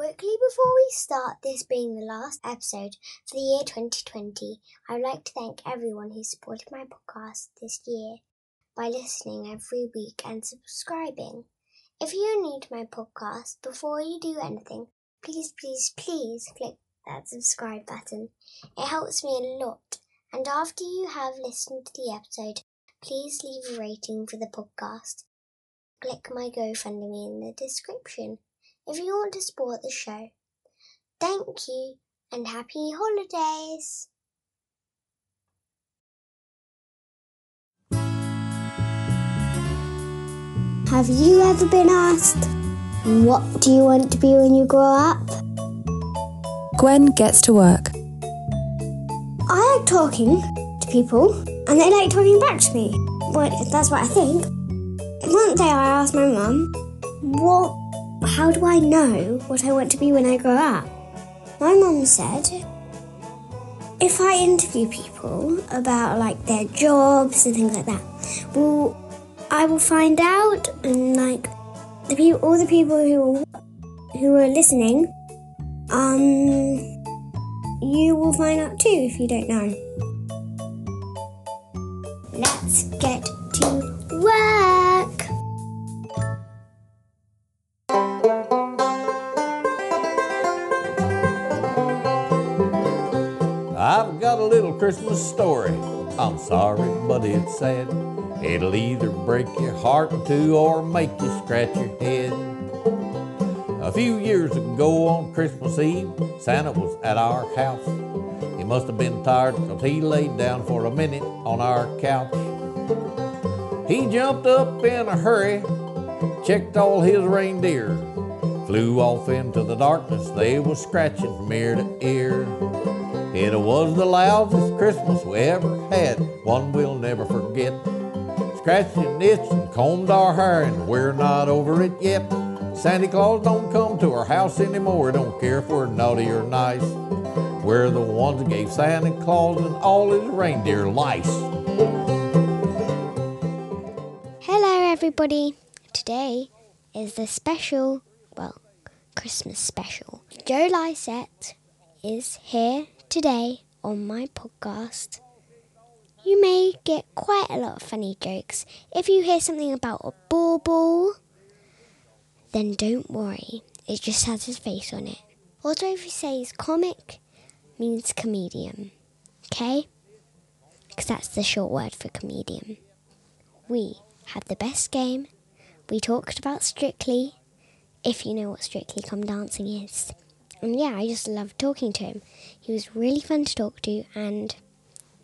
Quickly before we start this being the last episode for the year 2020, I would like to thank everyone who supported my podcast this year by listening every week and subscribing. If you're new to my podcast, before you do anything, please, please, please click that subscribe button. It helps me a lot. And after you have listened to the episode, please leave a rating for the podcast. Click my GoFundMe in the description if you want to support the show. Thank you and happy holidays! Have you ever been asked, What do you want to be when you grow up? Gwen gets to work. I like talking to people, and they like talking back to me. Well, that's what I think. One day I asked my mum, What how do I know what I want to be when I grow up? My mum said, if I interview people about like their jobs and things like that, well, I will find out, and like the people, all the people who who are listening, um, you will find out too if you don't know. Let's get to Christmas story. I'm sorry, but it's sad. It'll either break your heart in two or make you scratch your head. A few years ago on Christmas Eve, Santa was at our house. He must have been tired because he laid down for a minute on our couch. He jumped up in a hurry, checked all his reindeer, flew off into the darkness. They was scratching from ear to ear. It was the loudest Christmas we ever had, one we'll never forget. Scratched and itched and combed our hair, and we're not over it yet. Santa Claus don't come to our house anymore, don't care if we're naughty or nice. We're the ones that gave Santa Claus and all his reindeer lice. Hello, everybody. Today is the special, well, Christmas special. Joe Lycett is here today on my podcast. You may get quite a lot of funny jokes. If you hear something about a bauble, then don't worry, it just has his face on it. Also, if you say he's comic, means comedian. Okay? Because that's the short word for comedian. We had the best game. We talked about Strictly, if you know what Strictly Come Dancing is. And yeah, I just loved talking to him. He was really fun to talk to, and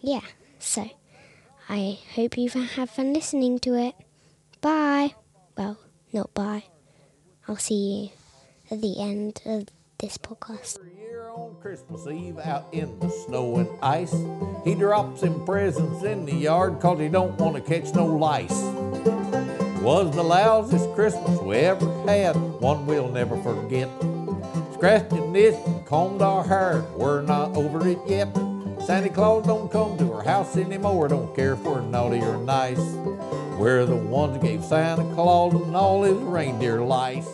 yeah, so I hope you have fun listening to it. Bye. Well, not bye. I'll see you at the end of this podcast. Year on Christmas Eve out in the snow and ice, he drops him presents in the yard 'cause he don't want to catch no lice. Was the loudest Christmas we ever had, one we'll never forget. Scratched and itched and combed our hair, we're not over it yet. Santa Claus don't come to our house anymore, don't care if we're naughty or nice. We're the ones that gave Santa Claus and all his reindeer lice.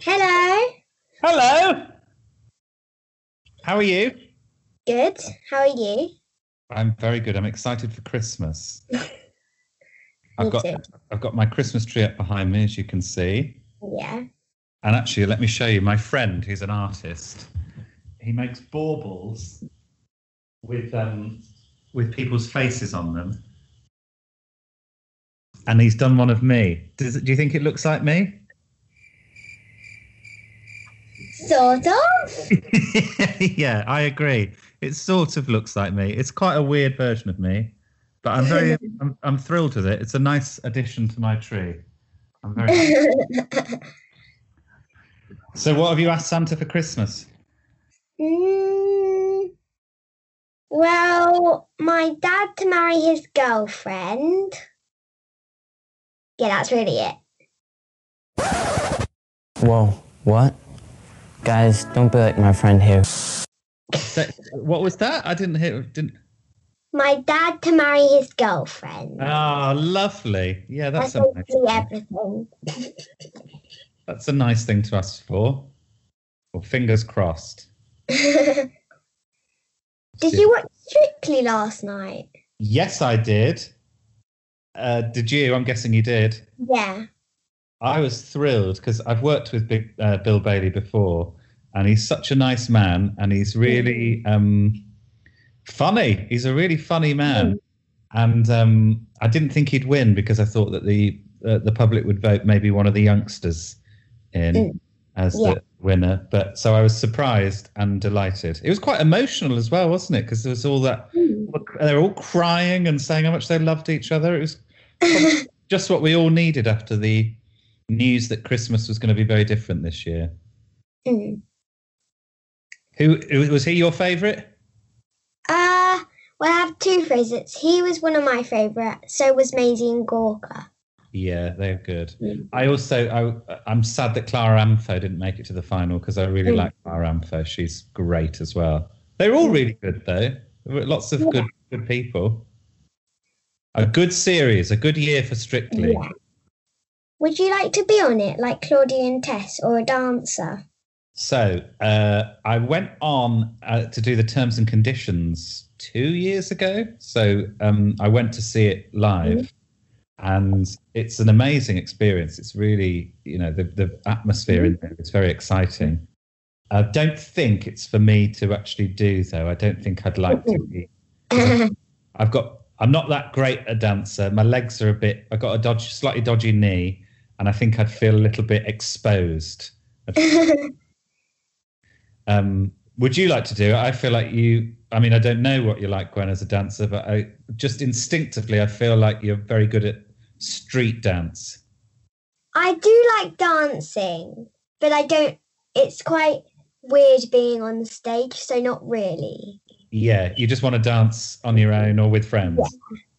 Hello. Hello. How are you? Good. How are you? I'm very good. I'm excited for Christmas. I've got too. I've got my Christmas tree up behind me, as you can see. Yeah. And actually, let me show you my friend, who's an artist. He makes baubles with um with people's faces on them. And he's done one of me. Does it, do you think it looks like me? Sort of. yeah, I agree. It sort of looks like me. It's quite a weird version of me, but I'm very, I'm, I'm thrilled with it. It's a nice addition to my tree. I'm very. so, what have you asked Santa for Christmas? Mm, well, my dad to marry his girlfriend. Yeah, that's really it. Whoa, what? Guys, don't be like my friend here. Say- What was that? I didn't hear. Didn't. My dad to marry his girlfriend. Ah, lovely. Yeah, that's That's a nice. basically everything. That's a nice thing to ask for. Well, fingers crossed. Did you watch Strictly last night? Yes, I did. Uh, did you? I'm guessing you did. Yeah. I was thrilled because I've worked with Big, uh, Bill Bailey before, and he's such a nice man, and he's really um, funny. He's a really funny man, and um, I didn't think he'd win because I thought that the uh, the public would vote maybe one of the youngsters in Mm. as Yeah. the winner. But so I was surprised and delighted. It was quite emotional as well, wasn't it? Because there was all that they were all crying and saying how much they loved each other. It was just what we all needed after the news that Christmas was going to be very different this year. Mm. Who who- was he your favourite? Uh, well, I have two favourites. He was one of my favourites. So was Maisie and Gorka. Yeah, they're good. Mm. I also I I'm sad that Clara Amfo didn't make it to the final because I really Mm. like Clara Amfo. She's great as well. They're all really good though. Lots of Yeah. good good people. A good series, a good year for Strictly. Yeah. Would you like to be on it, like Claudia and Tess, or a dancer? So uh, I went on uh, to do the terms and conditions two years ago. So um, I went to see it live, and it's an amazing experience. It's really, you know, the the atmosphere in there is very exciting. I don't think it's for me to actually do, though. I don't think I'd like to be. I've got. I'm not that great a dancer. My legs are a bit. I've got a dodgy, slightly dodgy knee, and I think I'd feel a little bit exposed. Um, would you like to do it? I feel like you. I mean, I don't know what you're like, Gwen, as a dancer, but I just instinctively, I feel like you're very good at street dance. I do like dancing, but I don't. It's quite weird being on the stage, so not really. Yeah, you just want to dance on your own or with friends.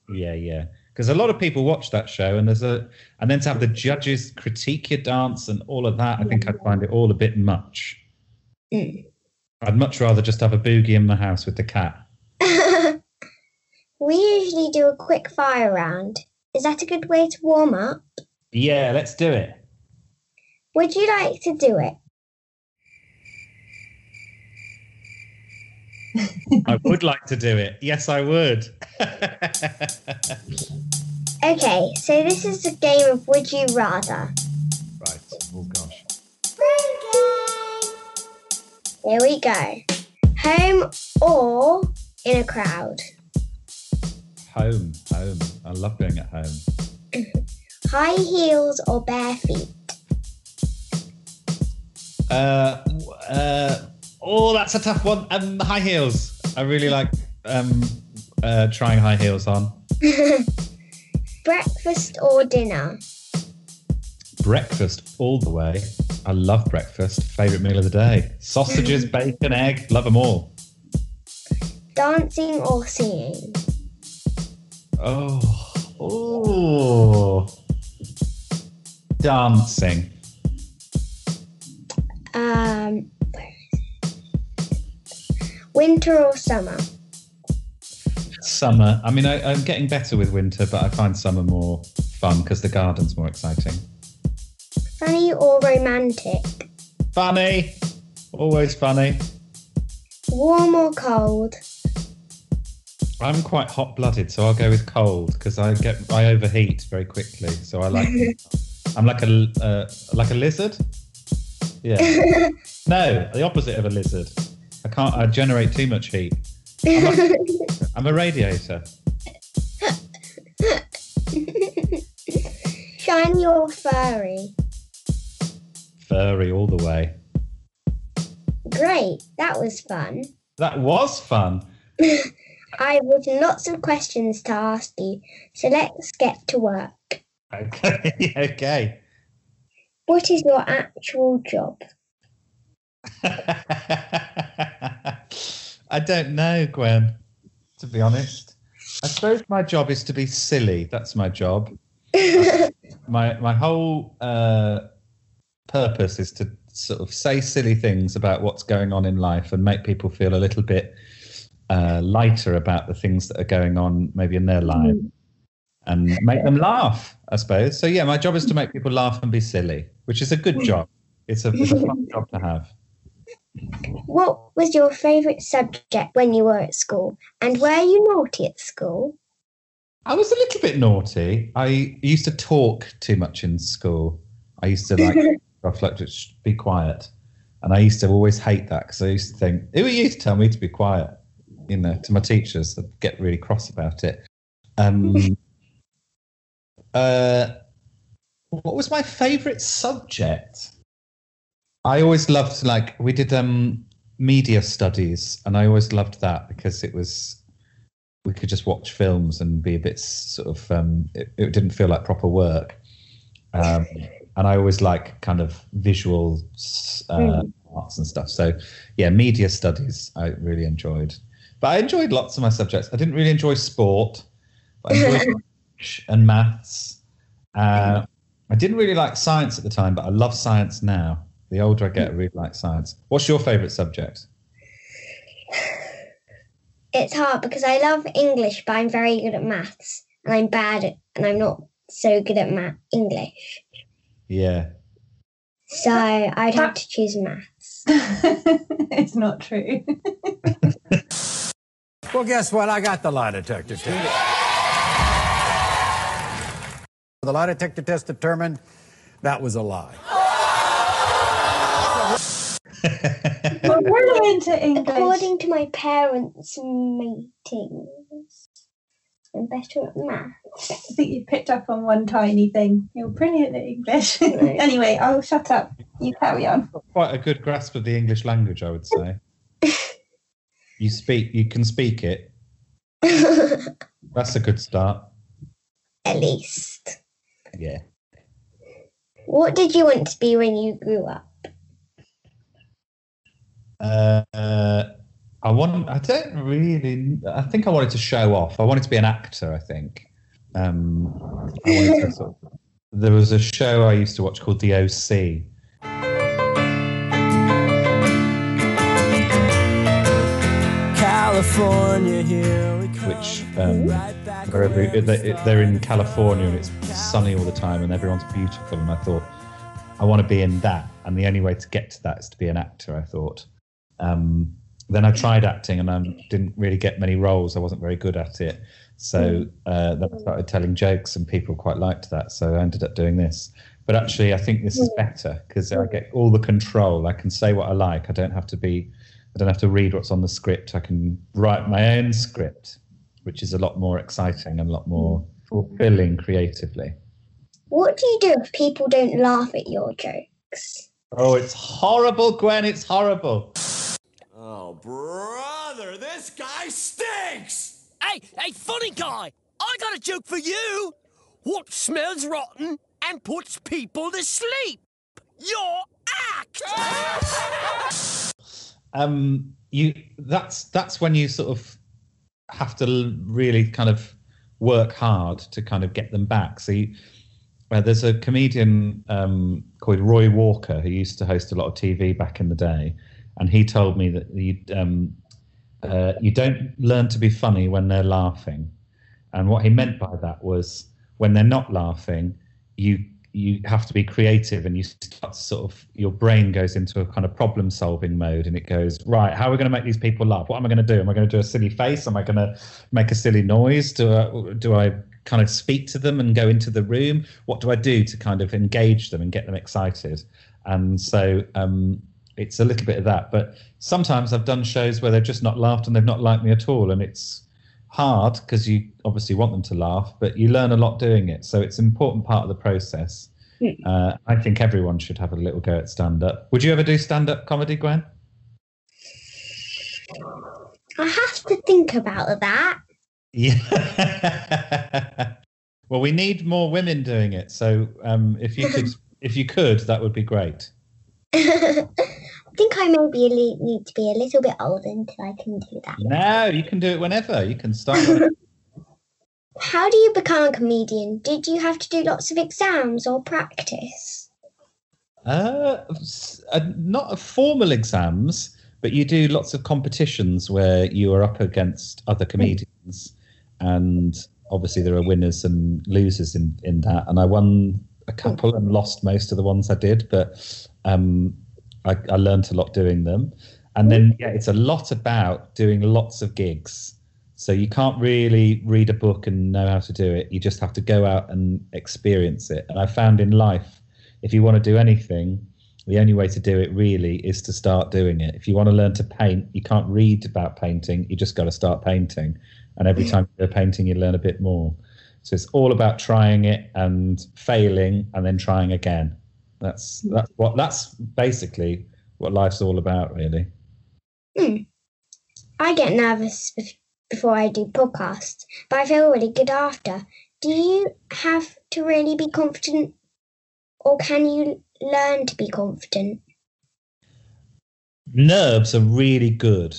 Yeah, yeah. Because a lot of people watch that show, and there's a, and then to have the judges critique your dance and all of that, I think I'd find it all a bit much. Mm. I'd much rather just have a boogie in the house with the cat. we usually do a quick fire round. Is that a good way to warm up? Yeah, let's do it. Would you like to do it? I would like to do it. Yes, I would. Okay, so this is a game of Would You Rather. Right. Oh gosh. Here we go. Home or in a crowd? Home, home. I love being at home. High heels or bare feet? Uh, uh, oh, that's a tough one. Um, high heels. I really like um, uh, trying high heels on. Breakfast or dinner? Breakfast all the way. I love breakfast. Favorite meal of the day. Sausages, bacon, egg. Love them all. Dancing or singing? Oh, oh. Dancing. Um, where is it? Winter or summer? Summer. I mean, I, I'm getting better with winter, but I find summer more fun because the garden's more exciting. Funny or romantic? Funny. Always funny. Warm or cold? I'm quite hot blooded, so I'll go with cold because I get I overheat very quickly. So I like. I'm like a uh, like a lizard. Yeah. No, the opposite of a lizard. I can't. I generate too much heat. I'm, like- I'm a radiator. Shiny or furry? Furry all the way. Great, that was fun. That was fun. I've lots of questions to ask you, so let's get to work. Okay. okay. What is your actual job? I don't know, Gwen. To be honest, I suppose my job is to be silly. That's my job. my my whole uh, purpose is to sort of say silly things about what's going on in life and make people feel a little bit uh, lighter about the things that are going on, maybe in their life, and make them laugh. I suppose. So yeah, my job is to make people laugh and be silly. which is a good job. It's a, it's a fun job to have. What was your favourite subject when you were at school? And were you naughty at school? I was a little bit naughty. I used to talk too much in school. I used to like, I like to be quiet. And I used to always hate that because I used to think, who are you to tell me to be quiet? You know, to my teachers, they'd get really cross about it. Um, uh, what was my favourite subject? I always loved like we did um media studies, and I always loved that because it was we could just watch films and be a bit sort of um, it, it didn't feel like proper work. Um, and I always like kind of visual uh, arts and stuff. So yeah, media studies I really enjoyed. But I enjoyed lots of my subjects. I didn't really enjoy sport, but I enjoyed English and maths. Uh, I didn't really like science at the time, but I love science now. The older I get, I really like science. What's your favourite subject? It's hard because I love English, but I'm very good at maths, and I'm bad at, and I'm not so good at math English. Yeah. So I'd have to choose maths. it's not true. Well, guess what? I got the lie detector test. The lie detector test determined that was a lie. well, we're into English. According to my parents' meetings, I'm better at maths. I think you picked up on one tiny thing. You're brilliant at English. anyway, I'll shut up. You carry on. Quite a good grasp of the English language, I would say. You speak, you can speak it. That's a good start. At least. Yeah. What did you want to be when you grew up? Uh, I want. I don't really. I think I wanted to show off. I wanted to be an actor. I think. Um, I wanted to sort of, there was a show I used to watch called The OC. California, here we come. which um, every, they- they're in California and it's sunny all the time and everyone's beautiful. And I thought, I want to be in that. And the only way to get to that is to be an actor, I thought. Um, then I tried acting and I didn't really get many roles. I wasn't very good at it. So uh, then I started telling jokes and people quite liked that. So I ended up doing this. But actually, I think this is better because I get all the control. I can say what I like. I don't have to be, I don't have to read what's on the script. I can write my own script, which is a lot more exciting and a lot more fulfilling creatively. What do you do if people don't laugh at your jokes? Oh, it's horrible, Gwen. It's horrible. Oh, brother, this guy stinks! Hey, hey, funny guy! I got a joke for you! What smells rotten and puts people to sleep? Your act! um you that's that's when you sort of have to really kind of work hard to kind of get them back. So you, uh, there's a comedian um, called Roy Walker who used to host a lot of TV back in the day, and he told me that you um, uh, you don't learn to be funny when they're laughing, and what he meant by that was when they're not laughing, you you have to be creative and you start to sort of your brain goes into a kind of problem solving mode and it goes right how are we going to make these people laugh? What am i going to do? Am i going to do a silly face? Am i going to make a silly noise? Do I, do i kind of speak to them and go into the room? What do i do to kind of engage them and get them excited? And so um, it's a little bit of that but sometimes i've done shows where they've just not laughed and they've not liked me at all and it's hard because you obviously want them to laugh, but you learn a lot doing it. So it's an important part of the process. Uh, I think everyone should have a little go at stand up. Would you ever do stand up comedy, Gwen? I have to think about that. Yeah. well, we need more women doing it. So um, if you could, if you could, that would be great. I think I maybe need to be a little bit older until I can do that. No, you can do it whenever. You can start. How do you become a comedian? Did you have to do lots of exams or practice? Uh, uh, not formal exams, but you do lots of competitions where you are up against other comedians, and obviously there are winners and losers in in that. And I won a couple and lost most of the ones I did, but um, I, I learned a lot doing them. And then, mm. yeah, it's a lot about doing lots of gigs. So you can't really read a book and know how to do it. You just have to go out and experience it. And I found in life, if you want to do anything, the only way to do it really is to start doing it. If you want to learn to paint, you can't read about painting. You just got to start painting. And every mm. time you do a painting, you learn a bit more. So it's all about trying it and failing and then trying again. That's that's what that's basically what life's all about, really. Hmm. I get nervous bef- before I do podcasts, but I feel really good after. Do you have to really be confident, or can you learn to be confident? Nerves are really good.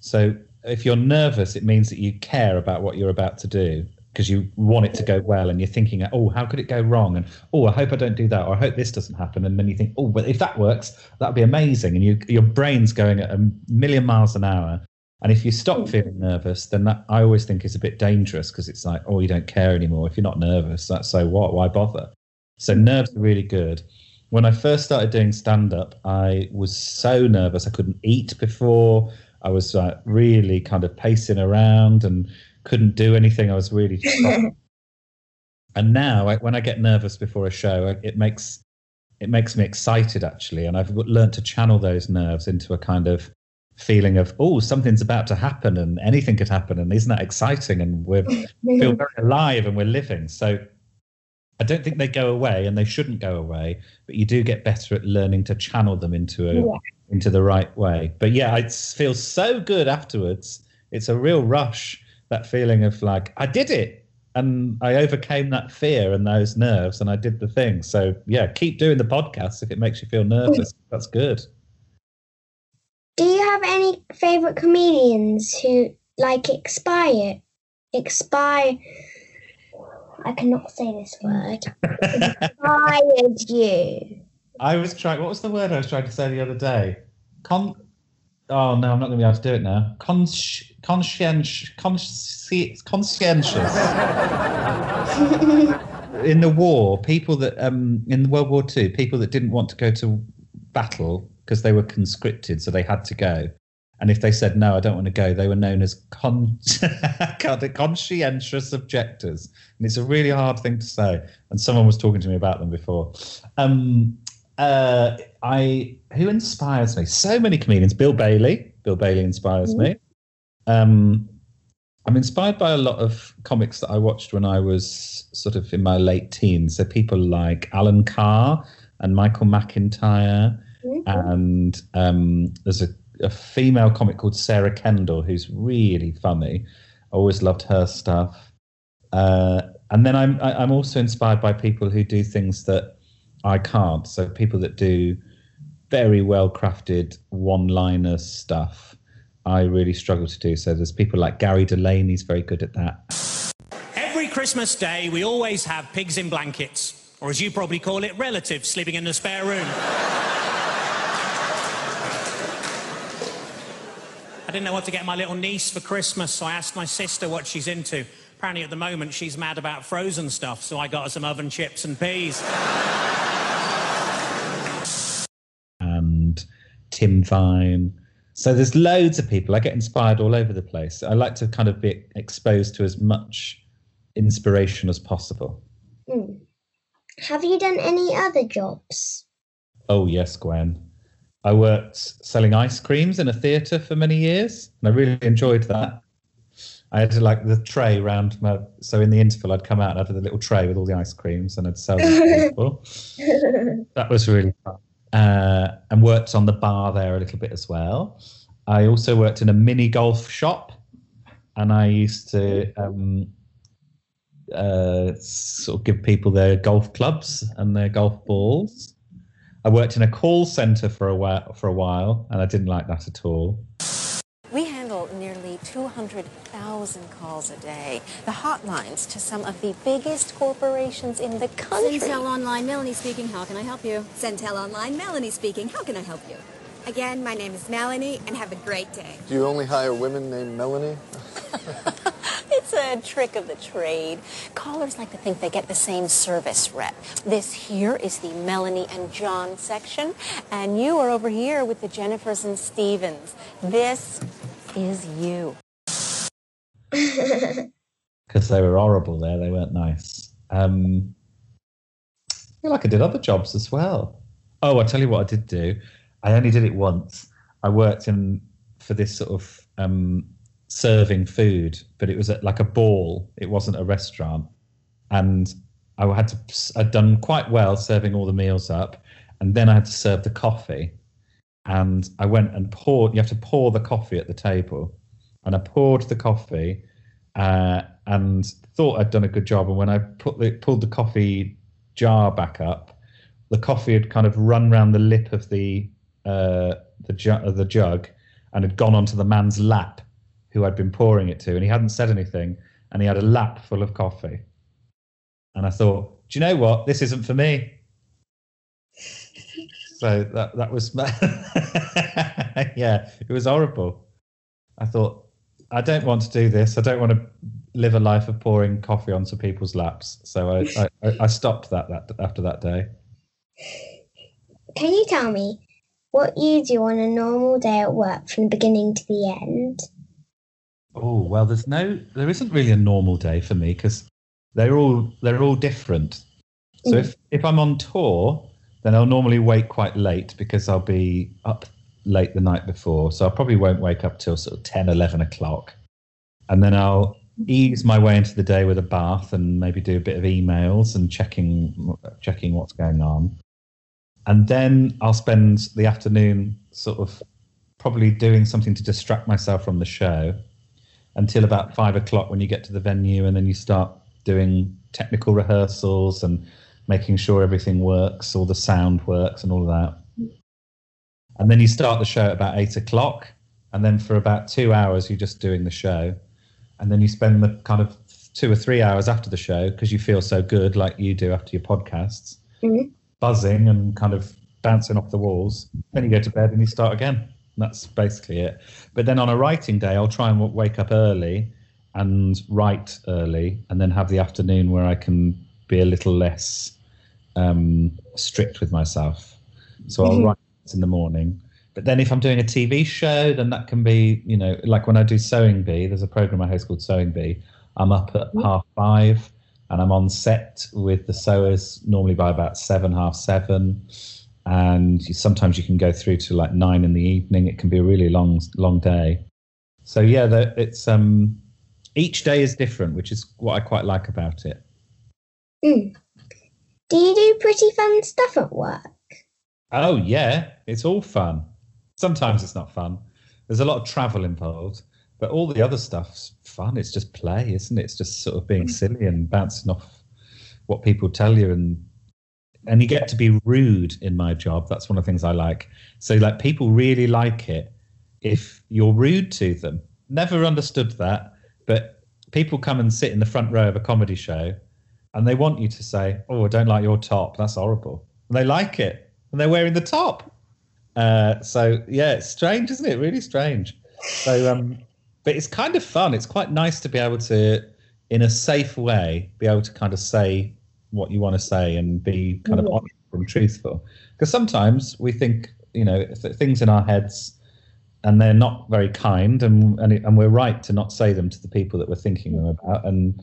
So if you're nervous, it means that you care about what you're about to do because you want it to go well and you're thinking, oh, how could it go wrong? And oh, I hope I don't do that, or I hope this doesn't happen. And then you think, oh, but if that works, that'd be amazing. And you, your brain's going at a million miles an hour. And if you stop mm. feeling nervous, then that I always think is a bit dangerous because it's like, oh, you don't care anymore. If you're not nervous, that's so what? Why bother? So mm. nerves are really good. When I first started doing stand up, I was so nervous. I couldn't eat before. I was like really kind of pacing around and couldn't do anything. I was really. and now, I, when I get nervous before a show, it makes it makes me excited actually, and I've learned to channel those nerves into a kind of feeling of oh something's about to happen and anything could happen. And isn't that exciting? And we feel very alive and we're living. So i don't think they go away and they shouldn't go away but you do get better at learning to channel them into a Yeah. into the right way. But yeah i feel so good afterwards. It's a real rush that feeling of like i did it and i overcame that fear and those nerves and i did the thing so yeah keep doing the podcast if it makes you feel nervous that's good Do you have any favourite comedians who like expire? Expire. I cannot say this word. Inspired you. I was trying. What was the word I was trying to say the other day? Con. Oh no, I'm not going to be able to do it now. Consci- conscientious. Consci- conscientious. in the war, people that um in World War Two, people that didn't want to go to battle because they were conscripted, so they had to go. And if they said no, I don't want to go, they were known as con- conscientious objectors. And it's a really hard thing to say. And someone was talking to me about them before. Um, uh, I who inspires me? So many comedians. Bill Bailey. Bill Bailey inspires me. Um, I'm inspired by a lot of comics that I watched when I was sort of in my late teens. So people like Alan Carr and Michael McIntyre, and um, there's a, a female comic called Sarah Kendall who's really funny. I always loved her stuff. Uh, and then I'm I- I'm also inspired by people who do things that I can't. So people that do very well crafted one liner stuff. I really struggle to do. So there's people like Gary Delaney's very good at that. Every Christmas day, we always have pigs in blankets, or as you probably call it, relatives sleeping in the spare room. I didn't know what to get my little niece for Christmas, so I asked my sister what she's into. Apparently, at the moment, she's mad about frozen stuff, so I got her some oven chips and peas. Tim Vine. So there's loads of people. I get inspired all over the place. I like to kind of be exposed to as much inspiration as possible. Hmm. Have you done any other jobs? Oh yes, Gwen. I worked selling ice creams in a theatre for many years, and I really enjoyed that. I had to like the tray round my so in the interval I'd come out and I'd have the little tray with all the ice creams and I'd sell them to people. that was really fun. Uh, and worked on the bar there a little bit as well. I also worked in a mini golf shop, and I used to um, uh, sort of give people their golf clubs and their golf balls. I worked in a call center for a while, for a while, and I didn't like that at all. We handle nearly 200,000 calls a day. The hotlines to some of the biggest corporations in the country. Centel Online, Melanie speaking. How can I help you? Centel Online, Melanie speaking. How can I help you? Again, my name is Melanie, and have a great day. Do you only hire women named Melanie? It's a trick of the trade. Callers like to think they get the same service rep. This here is the Melanie and John section, and you are over here with the Jennifers and Stevens. This is you. because they were horrible there. They weren't nice. Um, I feel like I did other jobs as well. Oh, I'll tell you what I did do. I only did it once. I worked in for this sort of um, serving food, but it was at like a ball. It wasn't a restaurant, and I had to. I'd done quite well serving all the meals up, and then I had to serve the coffee. And I went and poured. You have to pour the coffee at the table, and I poured the coffee, uh, and thought I'd done a good job. And when I put the pulled the coffee jar back up, the coffee had kind of run round the lip of the uh, the, ju- the jug and had gone onto the man's lap who I'd been pouring it to, and he hadn't said anything, and he had a lap full of coffee. And I thought, do you know what? This isn't for me. So that that was, yeah, it was horrible. I thought, I don't want to do this. I don't want to live a life of pouring coffee onto people's laps. So I, I, I stopped that, that after that day. Can you tell me what you do on a normal day at work from the beginning to the end? Oh well, there's no, there isn't really a normal day for me because they're all they're all different. So Mm. if if I'm on tour, then I'll normally wake quite late because I'll be up late the night before. So I probably won't wake up till sort of 10, 11 o'clock, and then I'll ease my way into the day with a bath and maybe do a bit of emails and checking checking what's going on, and then I'll spend the afternoon sort of probably doing something to distract myself from the show until about five o'clock when you get to the venue and then you start doing technical rehearsals and making sure everything works, all the sound works and all of that. And then you start the show at about eight o'clock. And then for about two hours, you're just doing the show. And then you spend the kind of two or three hours after the show because you feel so good, like you do after your podcasts, Mhm. buzzing and kind of bouncing off the walls. Then you go to bed and you start again. And that's basically it. But then on a writing day, I'll try and wake up early and write early, and then have the afternoon where I can be a little less um, strict with myself. So I'll Mhm. write in the morning. But then if I'm doing a TV show, then that can be, you know, like when I do Sewing Bee, there's a program I host called Sewing Bee. I'm up at half five and I'm on set with the sewers normally by about seven, half seven. And sometimes you can go through to like nine in the evening. It can be a really long, long day. So yeah, the, it's um, each day is different, which is what I quite like about it. Mm. Do you do pretty fun stuff at work? Oh yeah, it's all fun. Sometimes it's not fun. There's a lot of travel involved, but all the other stuff's fun. It's just play, isn't it? It's just sort of being mm. silly and bouncing off what people tell you and and you get to be rude in my job. That's one of the things I like. So like people really like it if you're rude to them. Never understood that, but people come and sit in the front row of a comedy show and they want you to say, "Oh, I don't like your top. That's horrible." And they like it, and they're wearing the top. Uh, so yeah, it's strange, isn't it? Really strange. So, um, but it's kind of fun. It's quite nice to be able to, in a safe way, be able to kind of say what you want to say and be kind of honest and truthful. Because sometimes we think, you know, th- things in our heads, and they're not very kind, and and, it, and we're right to not say them to the people that we're thinking them about, and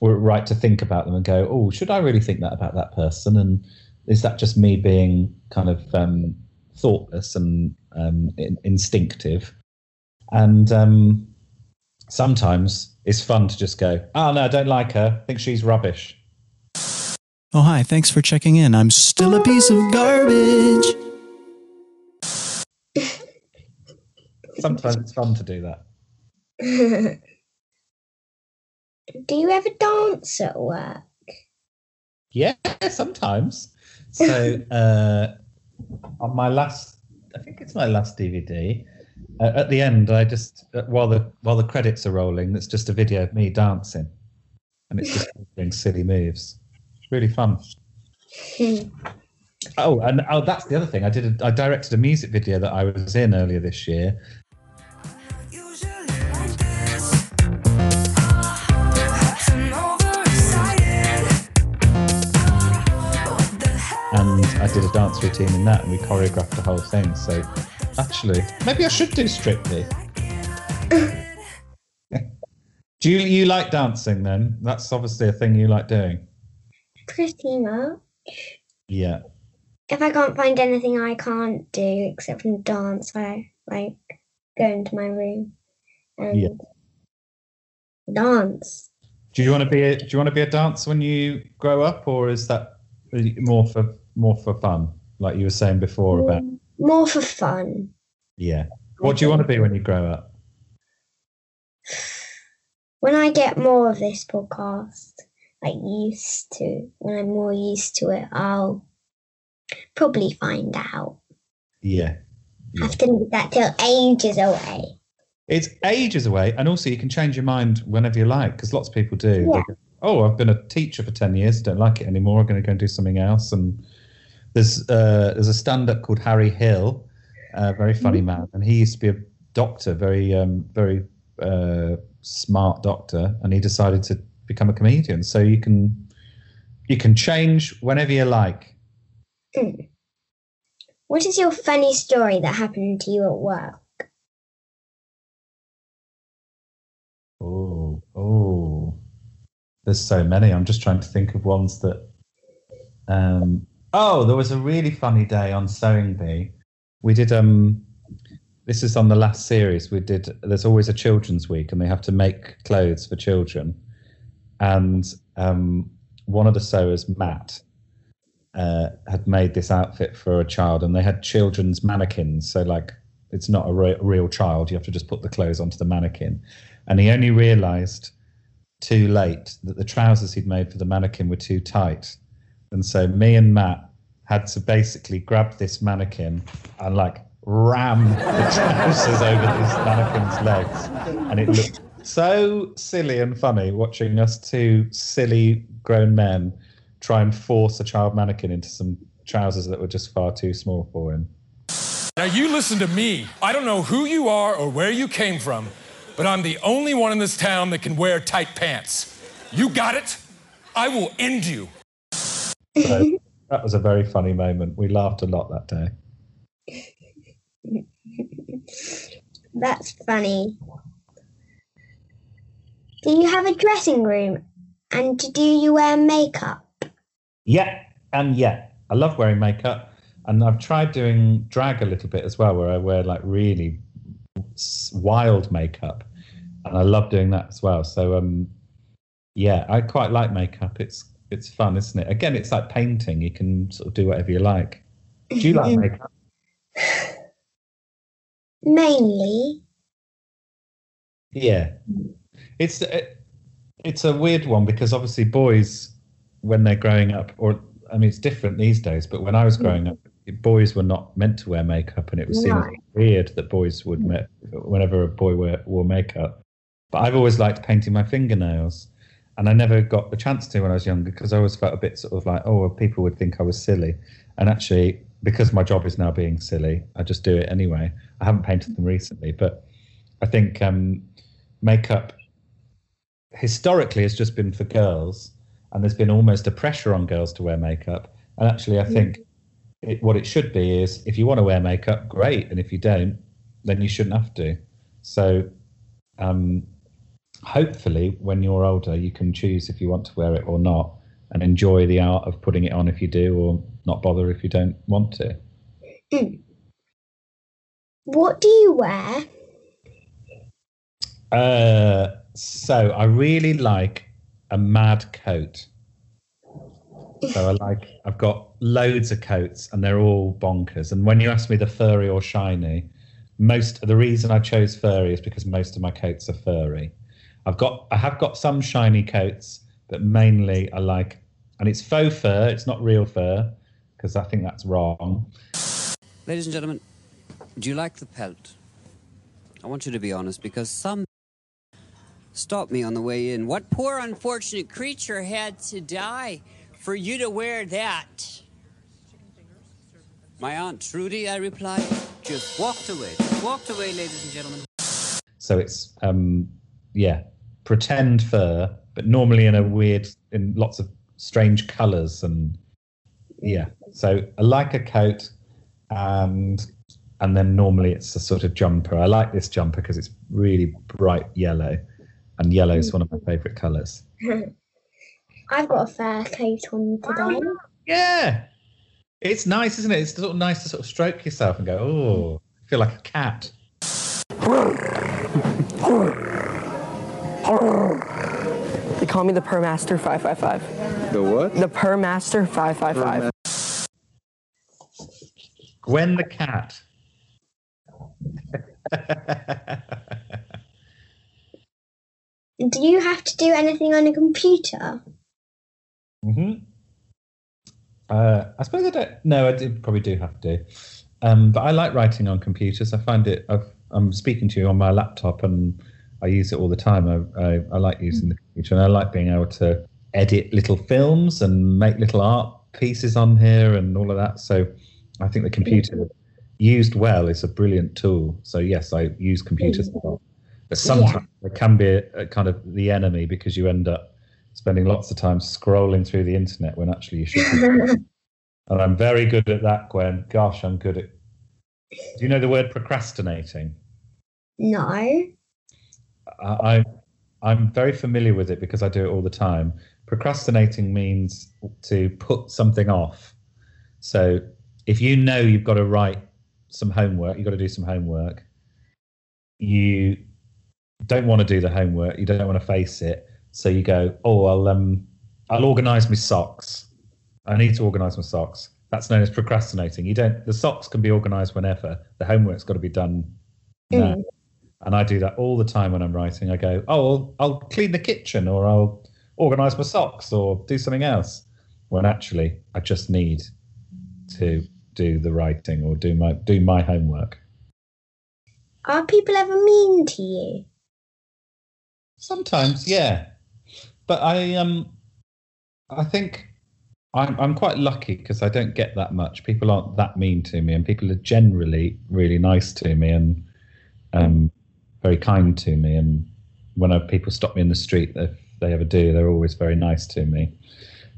we're right to think about them and go, oh, should I really think that about that person? And is that just me being kind of um, thoughtless and um, in, instinctive? And um, sometimes it's fun to just go, oh no, I don't like her. I think she's rubbish. Oh, hi. Thanks for checking in. I'm still a piece of garbage. Sometimes it's fun to do that. do you ever dance at work? Yeah, sometimes. So uh, on my last, I think it's my last DVD. Uh, at the end, I just uh, while the while the credits are rolling, it's just a video of me dancing, and it's just doing silly moves. It's really fun. Oh, and oh, that's the other thing. I did. A, I directed a music video that I was in earlier this year. Did a dance routine in that, and we choreographed the whole thing. So actually, maybe I should do Strictly. do you you like dancing then? That's obviously a thing you like doing. Pretty much. Yeah. If I can't find anything I can't do except from dance, I like go into my room and Yeah. dance. Do you want to be a, Do you want to be a dancer when you grow up, or is that more for more for fun, like you were saying before about? Mm, more for fun. Yeah. What do you want to be when you grow up? When I get more of this podcast, like used to, when I'm more used to it, I'll probably find out. Yeah. I have to leave that till ages away. It's ages away, and also you can change your mind whenever you like, because lots of people do. Yeah. go, oh, I've been a teacher for ten years, don't like it anymore. I'm going to go and do something else. And there's uh, there's a stand-up called Harry Hill, a very funny man, and he used to be a doctor, very um, very uh, smart doctor, and he decided to become a comedian. So you can you can change whenever you like. Mm. What is your funny story that happened to you at work? Oh, oh. There's so many. I'm just trying to think of ones that. Um, oh, there was a really funny day on Sewing Bee. We did. Um, this is on the last series. We did. There's always a children's week, and they have to make clothes for children. And um, one of the sewers, Matt, uh, had made this outfit for a child, and they had children's mannequins. So, like, it's not a re- real child. You have to just put the clothes onto the mannequin. And he only realised too late that the trousers he'd made for the mannequin were too tight. And so me and Matt had to basically grab this mannequin and like ram the trousers over this mannequin's legs. And it looked so silly and funny watching us two silly grown men try and force a child mannequin into some trousers that were just far too small for him. Now, you listen to me. I don't know who you are or where you came from, but I'm the only one in this town that can wear tight pants. You got it? I will end you. So that was a very funny moment. We laughed a lot that day. That's funny. Do you have a dressing room? And do you wear makeup? Yeah, and yeah, I love wearing makeup, and I've tried doing drag a little bit as well, where I wear like really wild makeup, and I love doing that as well. So um, yeah, I quite like makeup. It's it's fun, isn't it? Again, it's like painting. You can sort of do whatever you like. Do you like makeup? Mainly. Yeah, it's it, it's a weird one because obviously boys, when they're growing up, or I mean, it's different these days. But when I was growing up, boys were not meant to wear makeup, and it was seen as No. weird that boys would mm. ma- whenever a boy wear, wore makeup. But I've always liked painting my fingernails, and I never got the chance to when I was younger because I always felt a bit sort of like, oh, well, people would think I was silly. And actually, because my job is now being silly, I just do it anyway. I haven't painted them recently, but I think um, makeup historically has just been for girls, and there's been almost a pressure on girls to wear makeup. And actually, I think it, what it should be is if you want to wear makeup, great, and if you don't, then you shouldn't have to. So, um, hopefully, when you're older, you can choose if you want to wear it or not, and enjoy the art of putting it on if you do, or not bother if you don't want to. Mm. What do you wear? Uh, so I really like a mad coat. So I like I've got loads of coats and they're all bonkers. And when you ask me the furry or shiny, most the reason I chose furry is because most of my coats are furry. I've got I have got some shiny coats, but mainly I like and it's faux fur, it's not real fur, because I think that's wrong. Ladies and gentlemen, do you like the pelt? I want you to be honest because some stopped me on the way in. What poor unfortunate creature had to die for you to wear that? My Aunt Trudy, I replied, just walked away. Just walked away, ladies and gentlemen. So it's um yeah, pretend fur, but normally in a weird in lots of strange colours and Yeah. So I like a coat, and and then normally it's a sort of jumper. I like this jumper because it's really bright yellow, and yellow is one of my favourite colours. I've got a fur coat on today. Yeah. It's nice, isn't it? It's sort of nice to sort of stroke yourself and go, oh, I feel like a cat. They call me the Permaster 555. The what? The Permaster 555. Gwen the cat. Do you have to do anything on a computer? hmm Uh, I suppose I don't. No, I do, probably do have to. Um, but I like writing on computers. I find it. I've, I'm speaking to you on my laptop, and I use it all the time. I, I, I like using the computer, and I like being able to edit little films and make little art pieces on here and all of that. So I think the computer, used well, is a brilliant tool. So yes, I use computers a lot. But sometimes it can be a, a kind of the enemy because you end up spending lots of time scrolling through the internet when actually you should. Be. and I'm very good at that, Gwen. Gosh, I'm good at. Do you know the word procrastinating? No. I, I'm very familiar with it because I do it all the time. Procrastinating means to put something off. So if you know you've got to write some homework, you've got to do some homework. You don't want to do the homework. You don't want to face it. So you go, oh, I'll um, I'll organise my socks. I need to organise my socks. That's known as procrastinating. You don't. The socks can be organised whenever. The homework's got to be done now. And I do that all the time when I'm writing. I go, oh, I'll, I'll clean the kitchen, or I'll organise my socks, or do something else. When actually, I just need to do the writing or do my do my homework. Are people ever mean to you? Sometimes, yeah. But I um I think I'm I'm quite lucky because I don't get that much. People aren't that mean to me and people are generally really nice to me and um very kind to me and when I, people stop me in the street if they ever do, they're always very nice to me.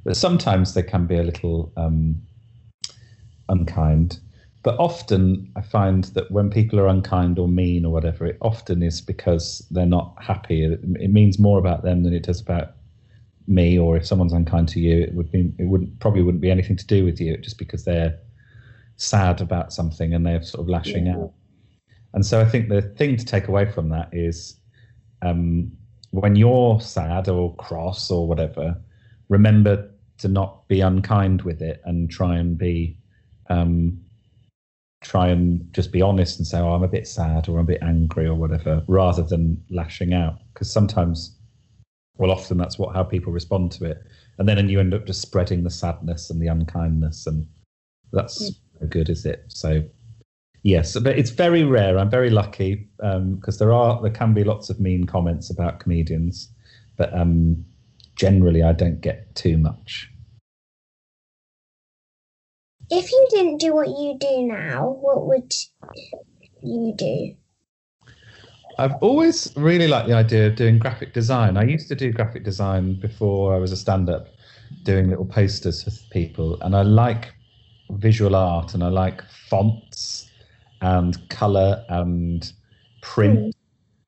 But sometimes they can be a little um unkind. But often I find that when people are unkind or mean or whatever, it often is because they're not happy. It, it means more about them than it does about me. Or if someone's unkind to you, it would be it wouldn't probably wouldn't be anything to do with you. Just because they're sad about something and they're sort of lashing Yeah. out. And so I think the thing to take away from that is um, when you're sad or cross or whatever, remember to not be unkind with it and try and be um, try and just be honest and say, "Oh, I'm a bit sad or I'm a bit angry or whatever," rather than lashing out. Because sometimes, well, often that's what how people respond to it, and then and you end up just spreading the sadness and the unkindness, and that's no good, is it? So. Yes, but it's very rare. I'm very lucky because there are there can be lots of mean comments about comedians, but um, generally I don't get too much. If you didn't do what you do now, what would you do? I've always really liked the idea of doing graphic design. I used to do graphic design before I was a stand up, doing little posters for people. And I like visual art and I like fonts and color and print.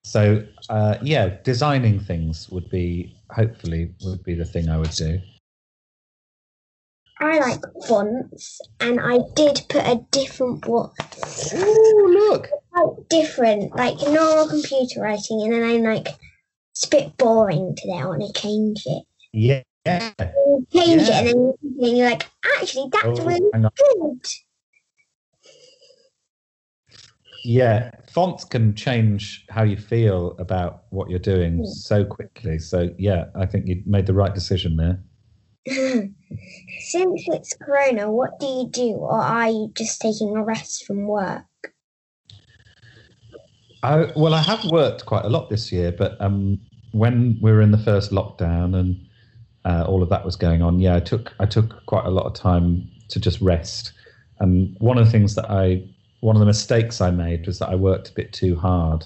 So, uh, yeah, designing things would be, hopefully, would be the thing I would do. I like fonts, and I did put a different what? Oh, look! Like different, like normal computer writing, and then I'm like, it's a bit boring today. I want to change it. Yeah. Change Yeah. it, and then you- you're like, actually, that's Oh, really good. Yeah, fonts can change how you feel about what you're doing Hmm. so quickly. So, yeah, I think you made the right decision there. Since it's Corona, what do you do, or are you just taking a rest from work? I, well, I have worked quite a lot this year, but um, when we were in the first lockdown and uh, all of that was going on, yeah, I took I took quite a lot of time to just rest. And one of the things that I, one of the mistakes I made was that I worked a bit too hard,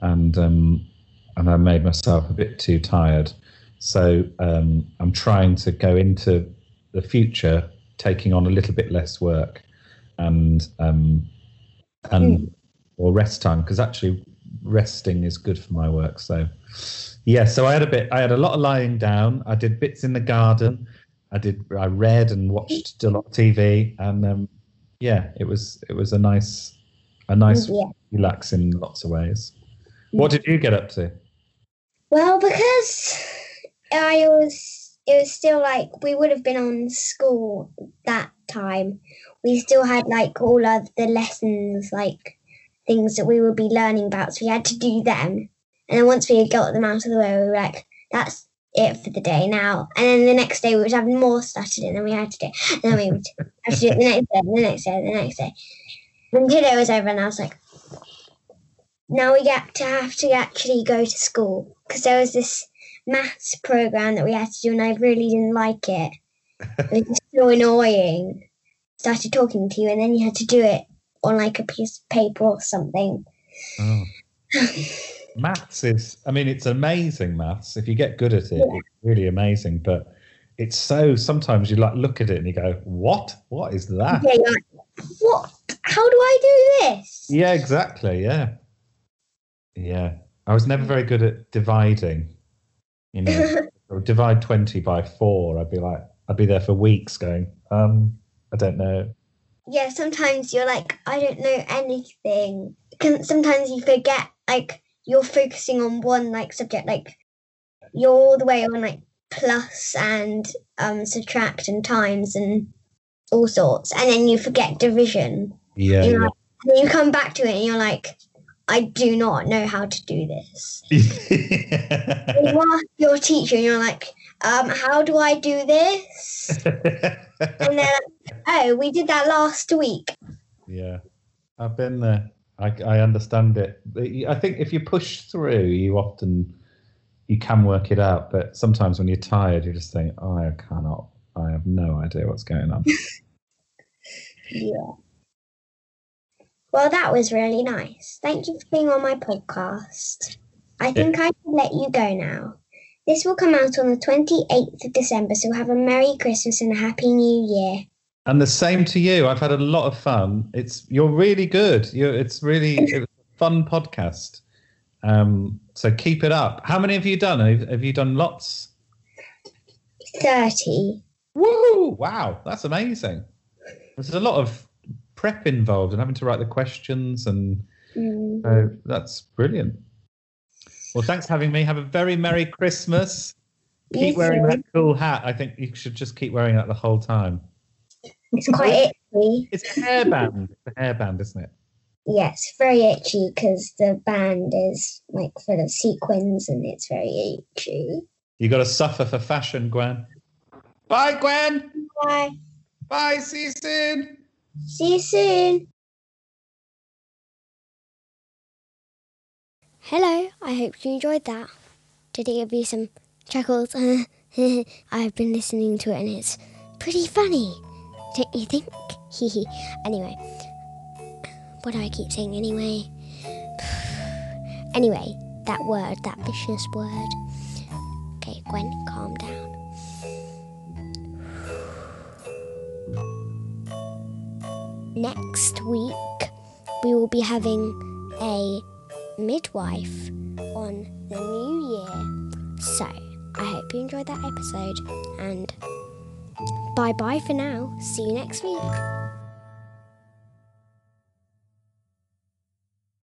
and um, and I made myself a bit too tired. So um, I'm trying to go into the future taking on a little bit less work and um, and or rest time because actually resting is good for my work. So yeah, so I had a bit. I had a lot of lying down. I did bits in the garden. I did. I read and watched a lot of TV, and um, yeah, it was it was a nice a nice Yeah. relax in lots of ways. Mm. What did you get up to? Well, because I was, it was still like we would have been on school that time. We still had like all of the lessons, like things that we would be learning about. So we had to do them. And then once we had got them out of the way, we were like, that's it for the day now. And then the next day we would have more do, and then we had to do it. And then we would have to do it the next day, the next day, the next day. Until it was over, and I was like, now we get to have to actually go to school because there was this maths program that we had to do and I really didn't like it. It was so annoying. Started talking to you and then you had to do it on like a piece of paper or something. Oh. maths is i mean it's amazing maths. If you get good at it it's really amazing but it's so sometimes you like look at it and you go what? What is that? Yeah, like, what? How do I do this? yeah exactly yeah. Yeah. I was never very good at dividing you know. Divide 20 by 4 i'd be like i'd be there for weeks going um i don't know. Yeah, sometimes you're like, I don't know anything. Can- Sometimes you forget, like, you're focusing on one, like, subject, like, you're all the way on, like, plus and um, subtract and times and all sorts. And then you forget division. yeah, You're yeah. like- then you come back to it and you're like, I do not know how to do this. You ask your teacher and you're like, um, how do I do this? And they're like, oh, we did that last week. Yeah, I've been there. I, I understand it. I think if you push through, you often you can work it out. But sometimes when you're tired, you just think, "Oh, I cannot. I have no idea what's going on." Yeah. Well, that was really nice. Thank you for being on my podcast. I think I should let you go now. This will come out on the 28th of December, so have a Merry Christmas and a Happy New Year. And the same to you. I've had a lot of fun. It's you're really good. You're, it's really it was a fun podcast. Um, so keep it up. How many have you done? Have, have you done lots? 30. Woo! Wow, that's amazing. There's a lot of prep involved and having to write the questions, and Mm. so that's brilliant. Well, thanks for having me. Have a very merry Christmas. Keep wearing that cool hat. I think you should just keep wearing that the whole time. It's quite itchy. It's a hairband. It's a hairband, isn't it? Yes, very itchy because the band is like full of sequins and it's very itchy. You got to suffer for fashion, Gwen. Bye, Gwen. Bye. Bye. See you soon. See you soon. Hello, I hope you enjoyed that. Did it give you some chuckles? I've been listening to it and it's pretty funny, don't you think? Hehe. anyway, what do I keep saying anyway? anyway, that word, that vicious word. Okay, Gwen, calm down. Next week, we will be having a midwife on the new year. So, I hope you enjoyed that episode and bye bye for now. See you next week.